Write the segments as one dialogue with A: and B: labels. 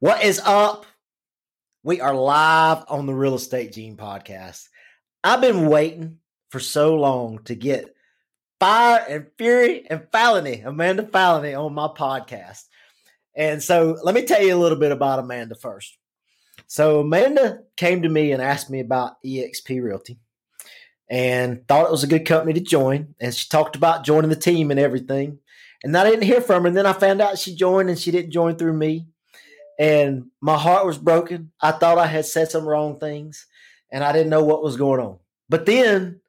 A: What is up? We are live on the Real Estate Gene podcast. I've been waiting for so long to get Fire and Fury and Falany, Amanda Falany, on my podcast. And so let me tell you a little bit about Amanda first. So Amanda came to me and asked me about EXP Realty and thought it was a good company to join. And she talked about joining the team and everything. And I didn't hear from her. And then I found out she joined and she didn't join through me and my heart was broken. I thought I had said some wrong things and I didn't know what was going on. But then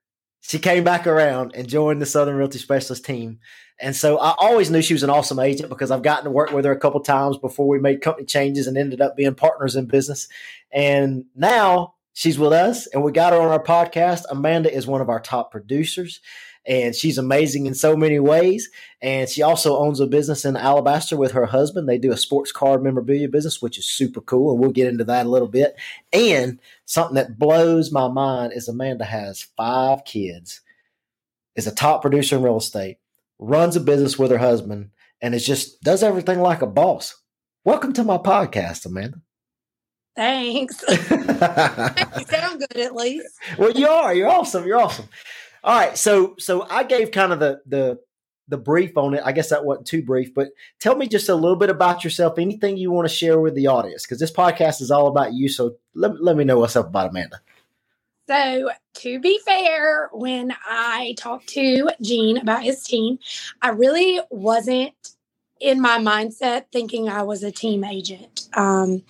A: she came back around and joined the Southern Realty Specialist team. And so I always knew she was an awesome agent because I've gotten to work with her a couple times before we made company changes and ended up being partners in business. And now she's with us and we got her on our podcast. Amanda is one of our top producers and she's amazing in so many ways. And she also owns a business in Alabaster with her husband. They do a sports car memorabilia business, which is super cool, and we'll get into that a little bit. And something that blows my mind is Amanda has five kids, is a top producer in real estate, runs a business with her husband, and is just does everything like a boss. Welcome to my podcast, Amanda.
B: Thanks. you sound good at least.
A: Well, you are. You're awesome. You're awesome. All right, so so I gave kind of the the the brief on it. I guess that wasn't too brief, but tell me just a little bit about yourself. Anything you want to share with the audience, because this podcast is all about you. So let, let me know what's up about Amanda.
B: So, to be fair, when I talked to Gene about his team, I really wasn't in my mindset thinking I was a team agent. Um,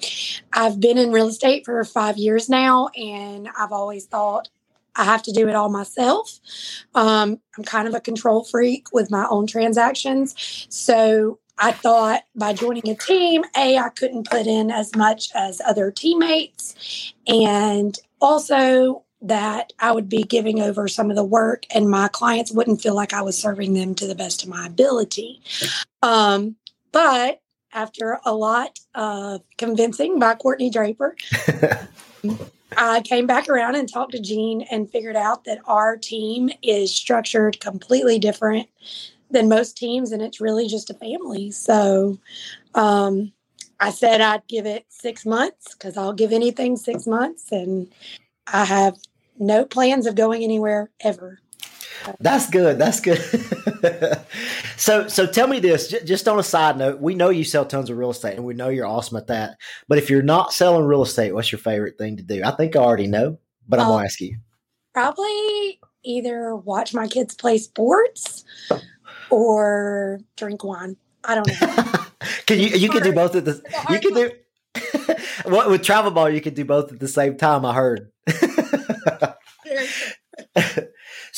B: I've been in real estate for five years now, and I've always thought I have to do it all myself. Um, I'm kind of a control freak with my own transactions. So I thought by joining a team, A, I couldn't put in as much as other teammates. And also, that I would be giving over some of the work and my clients wouldn't feel like I was serving them to the best of my ability. Um, but after a lot of convincing by Courtney Draper, I came back around and talked to Gene and figured out that our team is structured completely different than most teams, and it's really just a family. So um, I said I'd give it six months because I'll give anything six months, and I have no plans of going anywhere ever.
A: That's good. That's good. so, so tell me this. J- just on a side note, we know you sell tons of real estate, and we know you're awesome at that. But if you're not selling real estate, what's your favorite thing to do? I think I already know, but I'm gonna um, ask you.
B: Probably either watch my kids play sports or drink wine. I don't know.
A: can you? You can do both at the. You can do. what with travel ball, you can do both at the same time. I heard.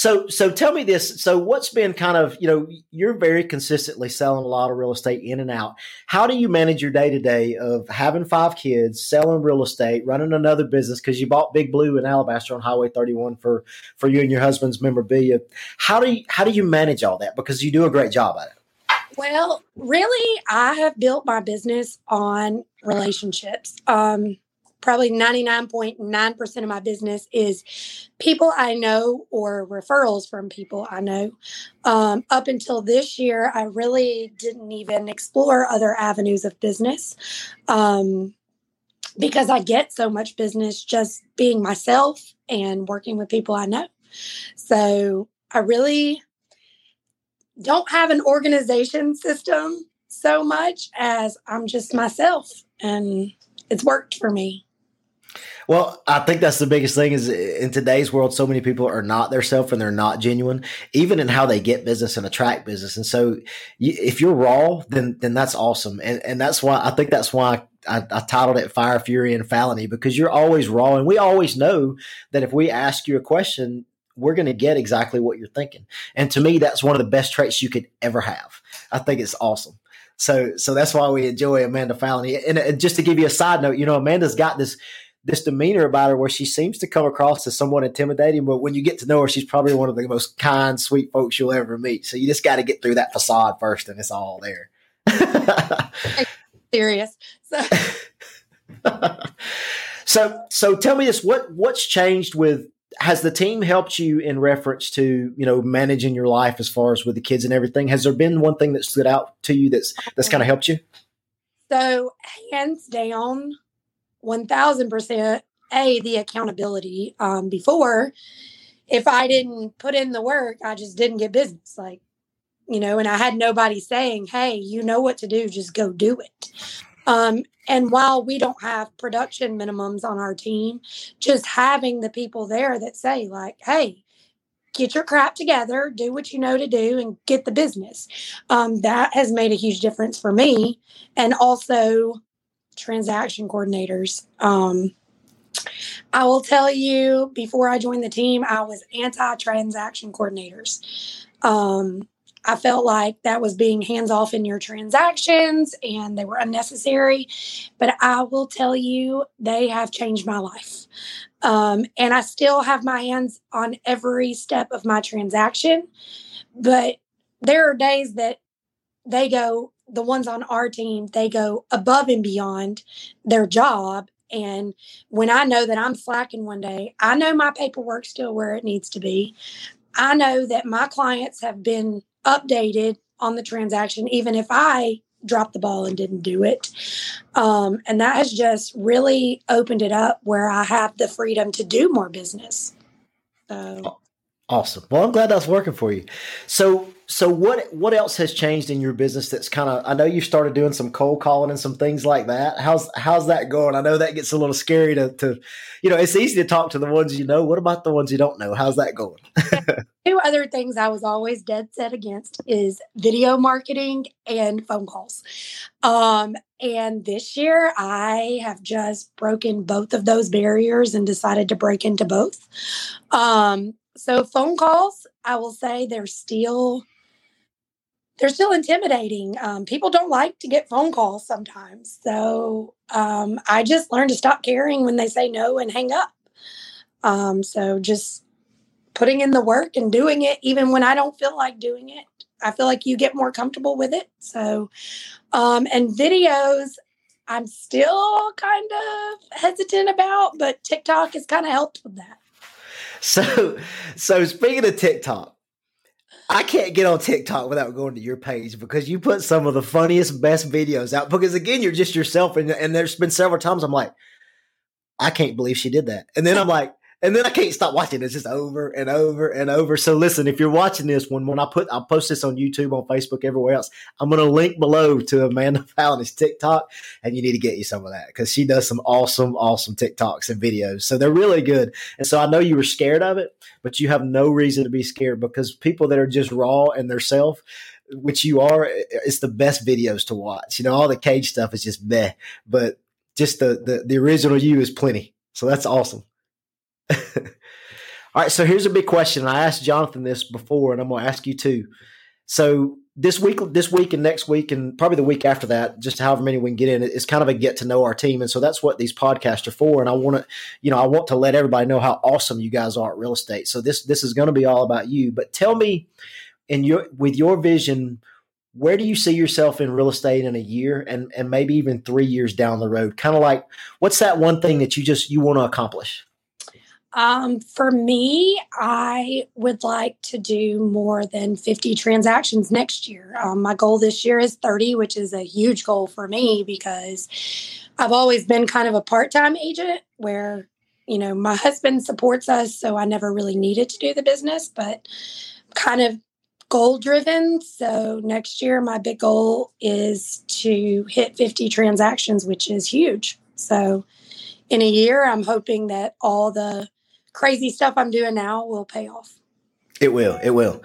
A: So, so tell me this. So, what's been kind of, you know, you're very consistently selling a lot of real estate in and out. How do you manage your day to day of having five kids, selling real estate, running another business because you bought Big Blue in Alabaster on Highway 31 for for you and your husband's memorabilia? How do you how do you manage all that? Because you do a great job at it.
B: Well, really, I have built my business on relationships. Um, probably 99.9% of my business is people I know or referrals from people I know. Um, up until this year, I really didn't even explore other avenues of business um, because I get so much business just being myself and working with people I know. So I really don't have an organization system so much as I'm just myself and it's worked for me.
A: Well, I think that's the biggest thing is in today's world, so many people are not their self and they're not genuine, even in how they get business and attract business. And so, you, if you're raw, then then that's awesome, and and that's why I think that's why I, I, titled it Fire, Fury, and Falany because you're always raw, and we always know that if we ask you a question, we're going to get exactly what you're thinking. And to me, that's one of the best traits you could ever have. I think it's awesome. So, so that's why we enjoy Amanda Falany. And, and just to give you a side note, you know, Amanda's got this this demeanor about her where she seems to come across as somewhat intimidating, but when you get to know her, she's probably one of the most kind, sweet folks you'll ever meet. So you just got to get through that facade first, and it's all there.
B: Serious. So.
A: so, so tell me this: what what's changed with? Has the team helped you in reference to you know managing your life as far as with the kids and everything? Has there been one thing that stood out to you that's that's kind of helped you?
B: So, hands down, 1000%, A, the accountability. Um, before, if I didn't put in the work, I just didn't get business. Like, you know, and I had nobody saying, hey, you know what to do, just go do it. Um, and while we don't have production minimums on our team, just having the people there that say, like, hey, get your crap together, do what you know to do, and get the business. Um, that has made a huge difference for me. And also, transaction coordinators. Um, I will tell you, before I joined the team, I was anti transaction coordinators. Um, I felt like that was being hands off in your transactions and they were unnecessary. But I will tell you, they have changed my life. Um, and I still have my hands on every step of my transaction. But there are days that they go, the ones on our team, they go above and beyond their job. And when I know that I'm slacking one day, I know my paperwork's still where it needs to be. I know that my clients have been updated on the transaction, even if I dropped the ball and didn't do it. Um, and that has just really opened it up where I have the freedom to do more business. So.
A: Awesome. Well, I'm glad that's working for you. So, so what what else has changed in your business that's kind of I know you started doing some cold calling and some things like that. How's how's that going? I know that gets a little scary to to you know, it's easy to talk to the ones you know. What about the ones you don't know? How's that going?
B: Two other things I was always dead set against is video marketing and phone calls. Um and this year I have just broken both of those barriers and decided to break into both. Um so phone calls, I will say they're still they're still intimidating. Um, people don't like to get phone calls sometimes. So um, I just learned to stop caring when they say no and hang up. Um, so just putting in the work and doing it, even when I don't feel like doing it, I feel like you get more comfortable with it. So, um, and videos, I'm still kind of hesitant about, but TikTok has kind of helped with that.
A: So, so speaking of TikTok, I can't get on TikTok without going to your page because you put some of the funniest, best videos out. Because again, you're just yourself, and, and there's been several times I'm like, I can't believe she did that, and then I'm like, and then I can't stop watching. It's just over and over and over. So listen, if you're watching this one, when I put, I'll post this on YouTube, on Facebook, everywhere else. I'm going to link below to Amanda Fallon's TikTok, and you need to get you some of that because she does some awesome, awesome TikToks and videos. So they're really good. And so I know you were scared of it, but you have no reason to be scared because people that are just raw and their self, which you are, it's the best videos to watch. You know, all the cage stuff is just meh, but just the the, the original you is plenty. So that's awesome. All right, so here's a big question. I asked Jonathan this before, and I'm going to ask you too. So this week, this week, and next week, and probably the week after that, just however many we can get in, it's kind of a get to know our team, and so that's what these podcasts are for. And I want to, you know, I want to let everybody know how awesome you guys are at real estate. So this this is going to be all about you. But tell me, in your with your vision, where do you see yourself in real estate in a year and and maybe even three years down the road? Kind of like, what's that one thing that you just you want to accomplish?
B: Um, for me, I would like to do more than 50 transactions next year. Um, my goal this year is 30, which is a huge goal for me because I've always been kind of a part time agent where, you know, my husband supports us. So I never really needed to do the business, but kind of goal driven. So next year, my big goal is to hit 50 transactions, which is huge. So in a year, I'm hoping that all the crazy stuff I'm doing now will pay off.
A: It will. It will.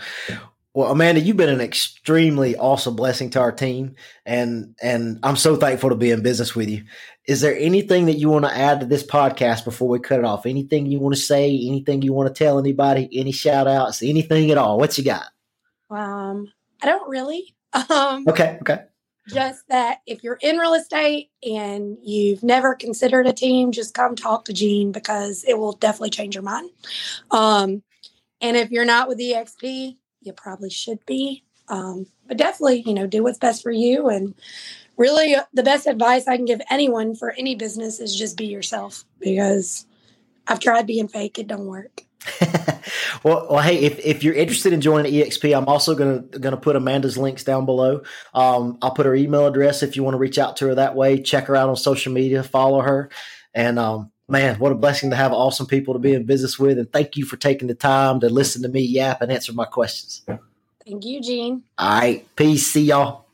A: Well, Amanda, you've been an extremely awesome blessing to our team, and and I'm so thankful to be in business with you. Is there anything that you want to add to this podcast before we cut it off? Anything you want to say? Anything you want to tell anybody? Any shout outs? Anything at all? What you got?
B: Um, I don't really. Um,
A: okay. Okay
B: just that if you're in real estate and you've never considered a team, just come talk to Gene because it will definitely change your mind. Um, and if you're not with EXP, you probably should be. Um, but definitely, you know, do what's best for you. And really, uh, the best advice I can give anyone for any business is just be yourself because I've tried being fake, it don't work.
A: Well, well, hey, if, if you're interested in joining EXP, I'm also gonna gonna put Amanda's links down below. Um, I'll put her email address if you want to reach out to her that way. Check her out on social media, follow her, and um, man, what a blessing to have awesome people to be in business with. And thank you for taking the time to listen to me yap and answer my questions.
B: Thank you, Gene.
A: All right, peace. See y'all.